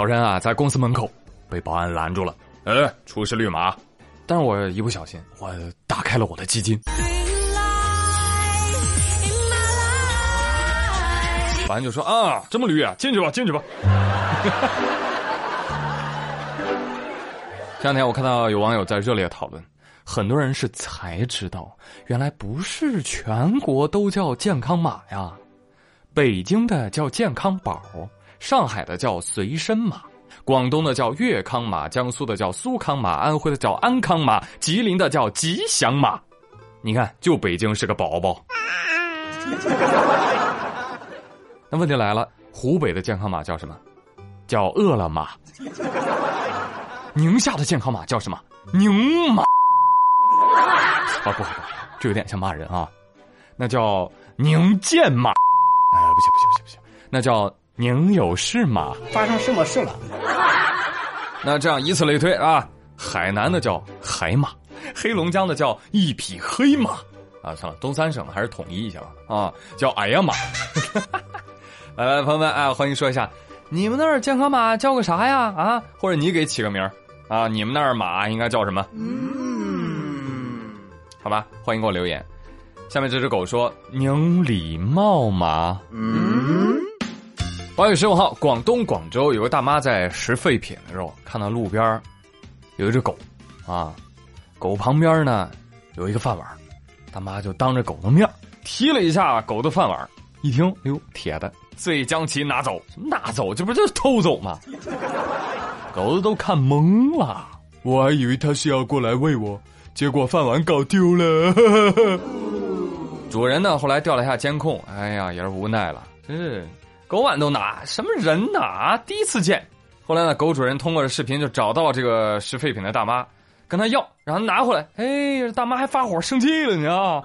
早晨啊，在公司门口被保安拦住了，呃，出示绿码。但是我一不小心，我打开了我的基金。保安就说啊，这么绿啊，进去吧，进去吧。这两天我看到有网友在热烈讨论，很多人是才知道，原来不是全国都叫健康码呀，北京的叫健康宝，上海的叫随身码，广东的叫粤康码，江苏的叫苏康码，安徽的叫安康码，吉林的叫吉祥码。你看，就北京是个宝宝。那问题来了，湖北的健康码叫什么？叫饿了么。宁夏的健康码叫什么？宁码。啊，不好不好，这有点像骂人啊。那叫宁健码。哎，不行不行不行不行，那叫宁有事吗。发生什么事了？那这样以此类推啊，海南的叫海马，黑龙江的叫一匹黑马。啊，算了，东三省还是统一一下吧。啊，叫哎呀马。来来，朋友们啊，欢迎说一下，你们那儿健康码叫个啥呀？啊，或者你给起个名儿啊？你们那儿马应该叫什么？嗯，好吧，欢迎给我留言。下面这只狗说：“您礼貌吗？”嗯。八月十五号，广东广州有个大妈在拾废品的时候，看到路边有一只狗，啊，狗旁边呢有一个饭碗。大妈就当着狗的面踢了一下狗的饭碗，一听，哎呦，铁的，遂将其拿走。拿走？这不就是偷走吗？狗子都看懵了，我还以为他是要过来喂我，结果饭碗搞丢了。主人呢，后来调了一下监控，哎呀，也是无奈了，真是狗碗都拿，什么人呐？第一次见。后来呢，狗主人通过视频就找到这个拾废品的大妈。跟他要，让他拿回来。哎，大妈还发火生气了呢。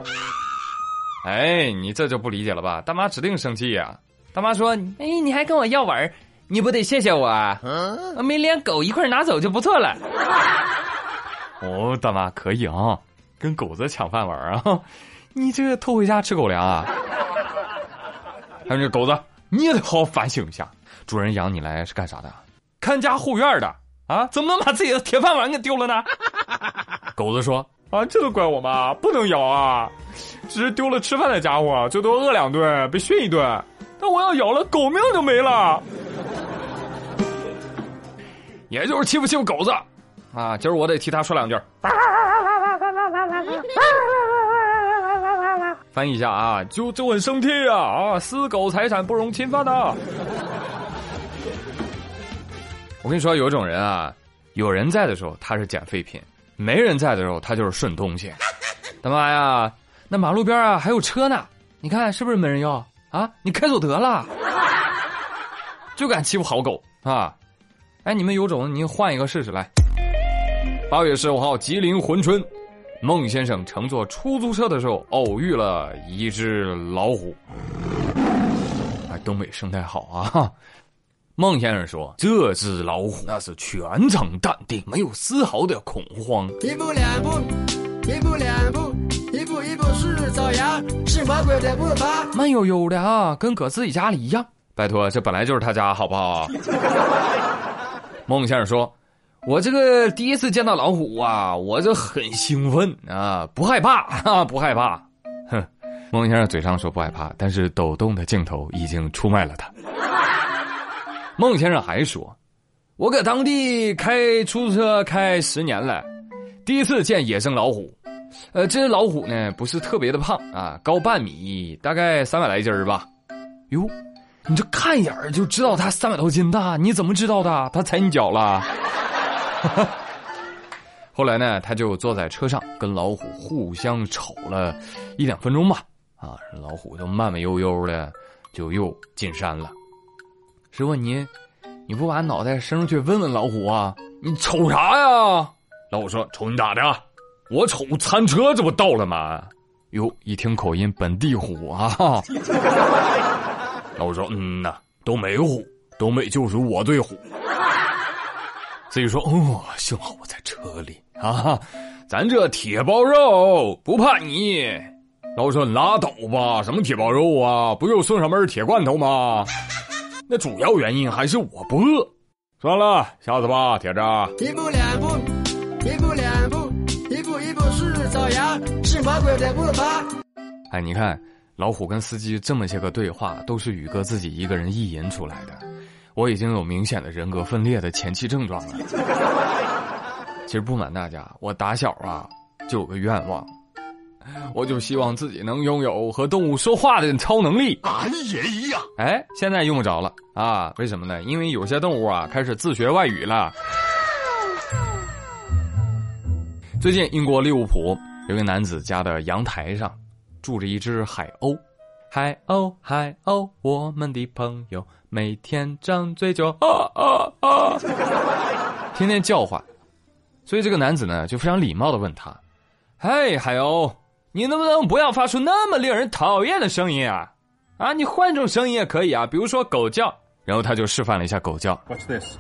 哎，你这就不理解了吧？大妈指定生气呀。大妈说：“哎，你还跟我要碗你不得谢谢我啊？没连狗一块拿走就不错了。”哦，大妈可以啊，跟狗子抢饭碗啊？你这偷回家吃狗粮啊？还有这狗子，你也得好好反省一下。主人养你来是干啥的？看家护院的。啊，怎么能把自己的铁饭碗给丢了呢？狗子说：“啊，这都怪我吗？不能咬啊！只是丢了吃饭的家伙，最多饿两顿，被训一顿。但我要咬了，狗命就没了。也就是欺负欺负狗子，啊，今儿我得替他说两句。翻译一下啊，就就很生气啊啊！私狗财产不容侵犯的。”我跟你说，有一种人啊，有人在的时候他是捡废品，没人在的时候他就是顺东西。他妈呀，那马路边啊还有车呢，你看是不是没人要啊？你开走得了，就敢欺负好狗啊！哎，你们有种，你换一个试试来。八月十五号，吉林珲春，孟先生乘坐出租车的时候偶遇了一只老虎。哎，东北生态好啊。孟先生说：“这只老虎那是全程淡定，没有丝毫的恐慌。一步两步，一步两步，一步一步是朝阳，是魔鬼的步伐，慢悠悠的啊，跟搁自己家里一样。拜托，这本来就是他家，好不好？” 孟先生说：“我这个第一次见到老虎啊，我就很兴奋啊，不害怕 啊，不害怕。”哼，孟先生嘴上说不害怕，但是抖动的镜头已经出卖了他。孟先生还说：“我搁当地开出租车开十年了，第一次见野生老虎。呃，这只老虎呢不是特别的胖啊，高半米，大概三百来斤儿吧。哟，你这看一眼就知道它三百多斤大，你怎么知道的？它踩你脚了？后来呢，他就坐在车上跟老虎互相瞅了一两分钟吧。啊，老虎就慢慢悠悠的就又进山了。”师傅，你你不把脑袋伸出去问问老虎啊？你瞅啥呀？老虎说：“瞅你咋的？我瞅餐车这不到了吗？”哟，一听口音，本地虎啊！老虎说：“嗯呐，东北虎，东北就是我对虎。”所以说：“哦，幸好我在车里啊，咱这铁包肉不怕你。”老虎说：“拉倒吧，什么铁包肉啊？不就送上门铁罐头吗？”那主要原因还是我不饿，算了，下次吧，铁子。一步两步，一步两步，一步一步是爪牙，是魔鬼的步伐。哎，你看，老虎跟司机这么些个对话，都是宇哥自己一个人意淫出来的。我已经有明显的人格分裂的前期症状了。其实不瞒大家，我打小啊就有个愿望，我就希望自己能拥有和动物说话的超能力。俺也一样，哎，现在用不着了啊？为什么呢？因为有些动物啊开始自学外语了。最近，英国利物浦有个男子家的阳台上住着一只海鸥。海鸥，海鸥，我们的朋友，每天张嘴就啊啊啊，天天叫唤。所以这个男子呢，就非常礼貌的问他：“嘿，海鸥，你能不能不要发出那么令人讨厌的声音啊？啊，你换种声音也可以啊，比如说狗叫。”然后他就示范了一下狗叫。Watch this。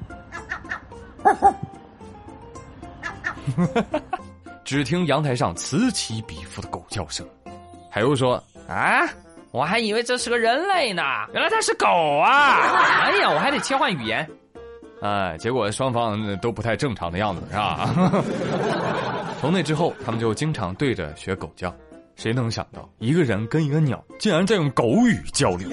只听阳台上此起彼伏的狗叫声，海鸥说：“啊，我还以为这是个人类呢，原来它是狗啊！哎呀，我还得切换语言。”哎，结果双方都不太正常的样子，是吧？从那之后，他们就经常对着学狗叫。谁能想到，一个人跟一个鸟竟然在用狗语交流？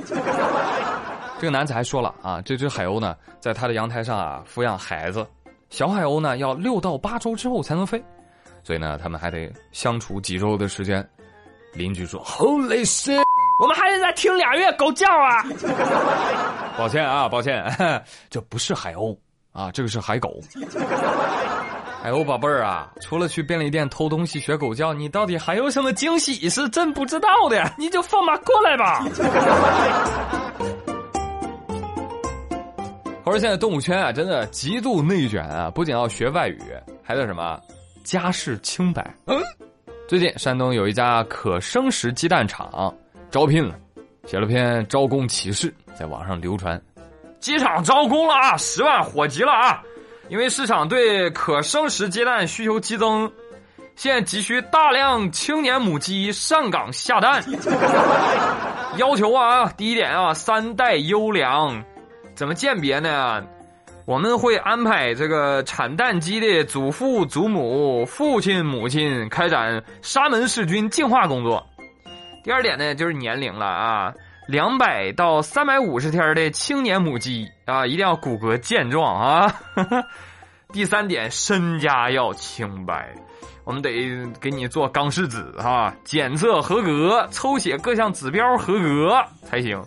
这个男子还说了啊，这只海鸥呢，在他的阳台上啊抚养孩子。小海鸥呢，要六到八周之后才能飞，所以呢，他们还得相处几周的时间。邻居说：“Holy shit，我们还得再听俩月狗叫啊！” 抱歉啊，抱歉，这不是海鸥啊，这个是海狗。海鸥宝贝儿啊，除了去便利店偷东西学狗叫，你到底还有什么惊喜是真不知道的？你就放马过来吧。我说现在动物圈啊，真的极度内卷啊！不仅要学外语，还得什么家世清白。嗯，最近山东有一家可生食鸡蛋厂招聘了，写了篇招工启事，在网上流传。鸡场招工了啊，十万火急了啊！因为市场对可生食鸡蛋需求激增，现在急需大量青年母鸡上岗下蛋。要求啊，第一点啊，三代优良。怎么鉴别呢？我们会安排这个产蛋鸡的祖父、祖母、父亲、母亲开展沙门氏菌净化工作。第二点呢，就是年龄了啊，两百到三百五十天的青年母鸡啊，一定要骨骼健壮啊。第三点，身家要清白，我们得给你做钢试纸哈，检测合格，抽血各项指标合格才行。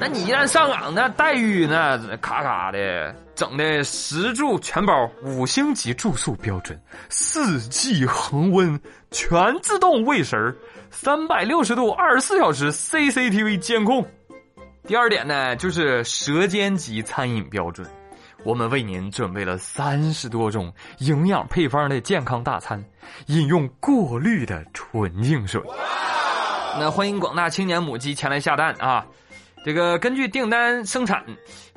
那你一旦上岗，那待遇那咔咔的，整的食住全包，五星级住宿标准，四季恒温，全自动喂食三百六十度二十四小时 CCTV 监控。第二点呢，就是舌尖级餐饮标准，我们为您准备了三十多种营养配方的健康大餐，饮用过滤的纯净水。那欢迎广大青年母鸡前来下蛋啊！这个根据订单生产，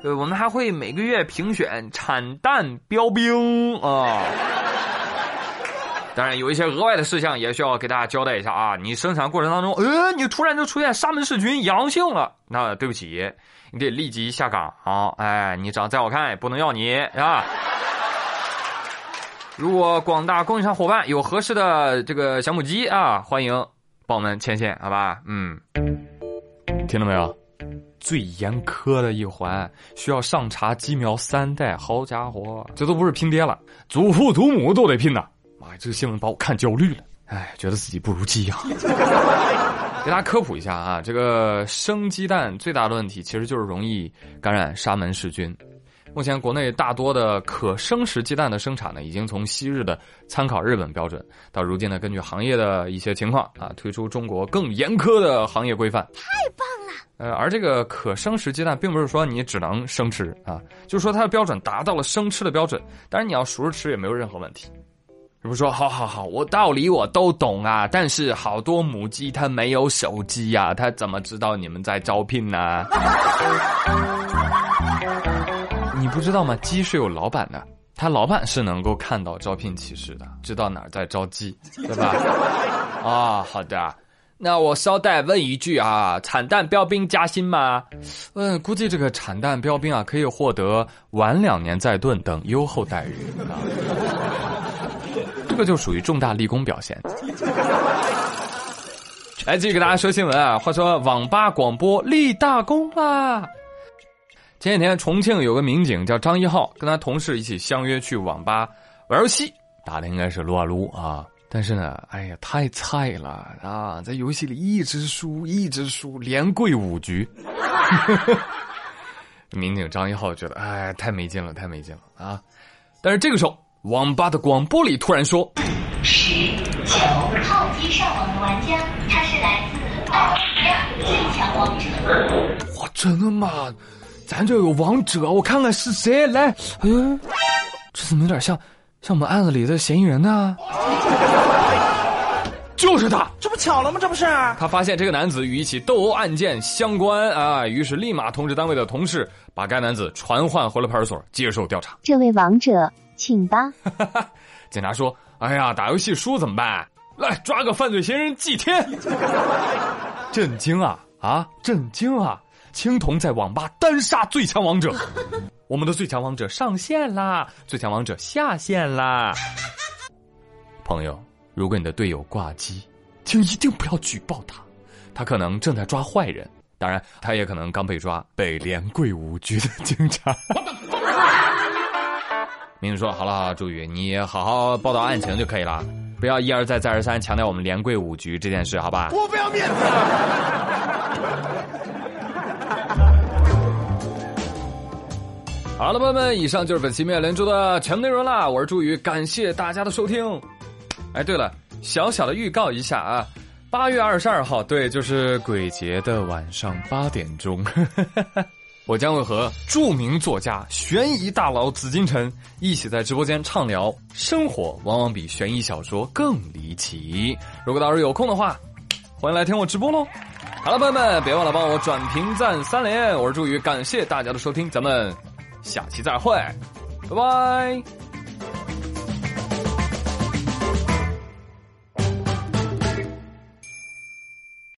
呃，我们还会每个月评选产蛋标兵啊。当然，有一些额外的事项也需要给大家交代一下啊。你生产过程当中，呃，你突然就出现沙门氏菌阳性了，那对不起，你得立即下岗啊！哎，你长再好看也不能要你啊。如果广大供应商伙伴有合适的这个小母鸡啊，欢迎帮我们牵线，好吧？嗯，听到没有？最严苛的一环，需要上查鸡苗三代。好家伙，这都不是拼爹了，祖父祖母都得拼呐！妈呀，这个新闻把我看焦虑了。哎，觉得自己不如鸡呀。给大家科普一下啊，这个生鸡蛋最大的问题其实就是容易感染沙门氏菌。目前国内大多的可生食鸡蛋的生产呢，已经从昔日的参考日本标准，到如今呢，根据行业的一些情况啊，推出中国更严苛的行业规范。太棒！呃，而这个可生食鸡蛋，并不是说你只能生吃啊，就是说它的标准达到了生吃的标准，当然你要熟着吃也没有任何问题。比如说，好好好，我道理我都懂啊，但是好多母鸡它没有手机呀，它怎么知道你们在招聘呢？你不知道吗？鸡是有老板的他老板是能够看到招聘启事的，知道哪儿在招鸡，对吧？啊，好的。那我捎带问一句啊，产蛋标兵加薪吗？嗯，估计这个产蛋标兵啊，可以获得晚两年再炖等优厚待遇啊。这个就属于重大立功表现。来，继续给大家说新闻啊。话说网吧广播立大功啦！前几天重庆有个民警叫张一浩，跟他同事一起相约去网吧玩游戏，打的应该是撸啊撸啊。但是呢，哎呀，太菜了啊！在游戏里一直输，一直输，连跪五局。民警张一浩觉得，哎，太没劲了，太没劲了啊！但是这个时候，网吧的广播里突然说：“十九号机上网的玩家，他是来自澳大利亚最强王者。”哇，真的吗？咱这有王者，我看看是谁来。哎呦，这怎么有点像？像我们案子里的嫌疑人呢？就是他，这不巧了吗？这不是？他发现这个男子与一起斗殴案件相关啊，于是立马通知单位的同事，把该男子传唤回了派出所接受调查。这位王者，请吧。警察说：“哎呀，打游戏输怎么办？来抓个犯罪嫌疑人祭天。”震惊啊啊！震惊啊！青铜在网吧单杀最强王者。我们的最强王者上线啦！最强王者下线啦！朋友，如果你的队友挂机，请一定不要举报他，他可能正在抓坏人，当然，他也可能刚被抓，被连跪五局的警察。民警说：“好了，朱宇，你好好报道案情就可以了，不要一而再再而三强调我们连跪五局这件事，好吧？”我不要面子。好了，朋友们，以上就是本期妙连珠的全部内容啦。我是朱宇，感谢大家的收听。哎，对了，小小的预告一下啊，八月二十二号，对，就是鬼节的晚上八点钟，我将会和著名作家、悬疑大佬紫金陈一起在直播间畅聊生活，往往比悬疑小说更离奇。如果到时候有空的话，欢迎来听我直播喽。好了，朋友们，别忘了帮我转评赞三连。我是朱宇，感谢大家的收听，咱们。下期再会，拜拜。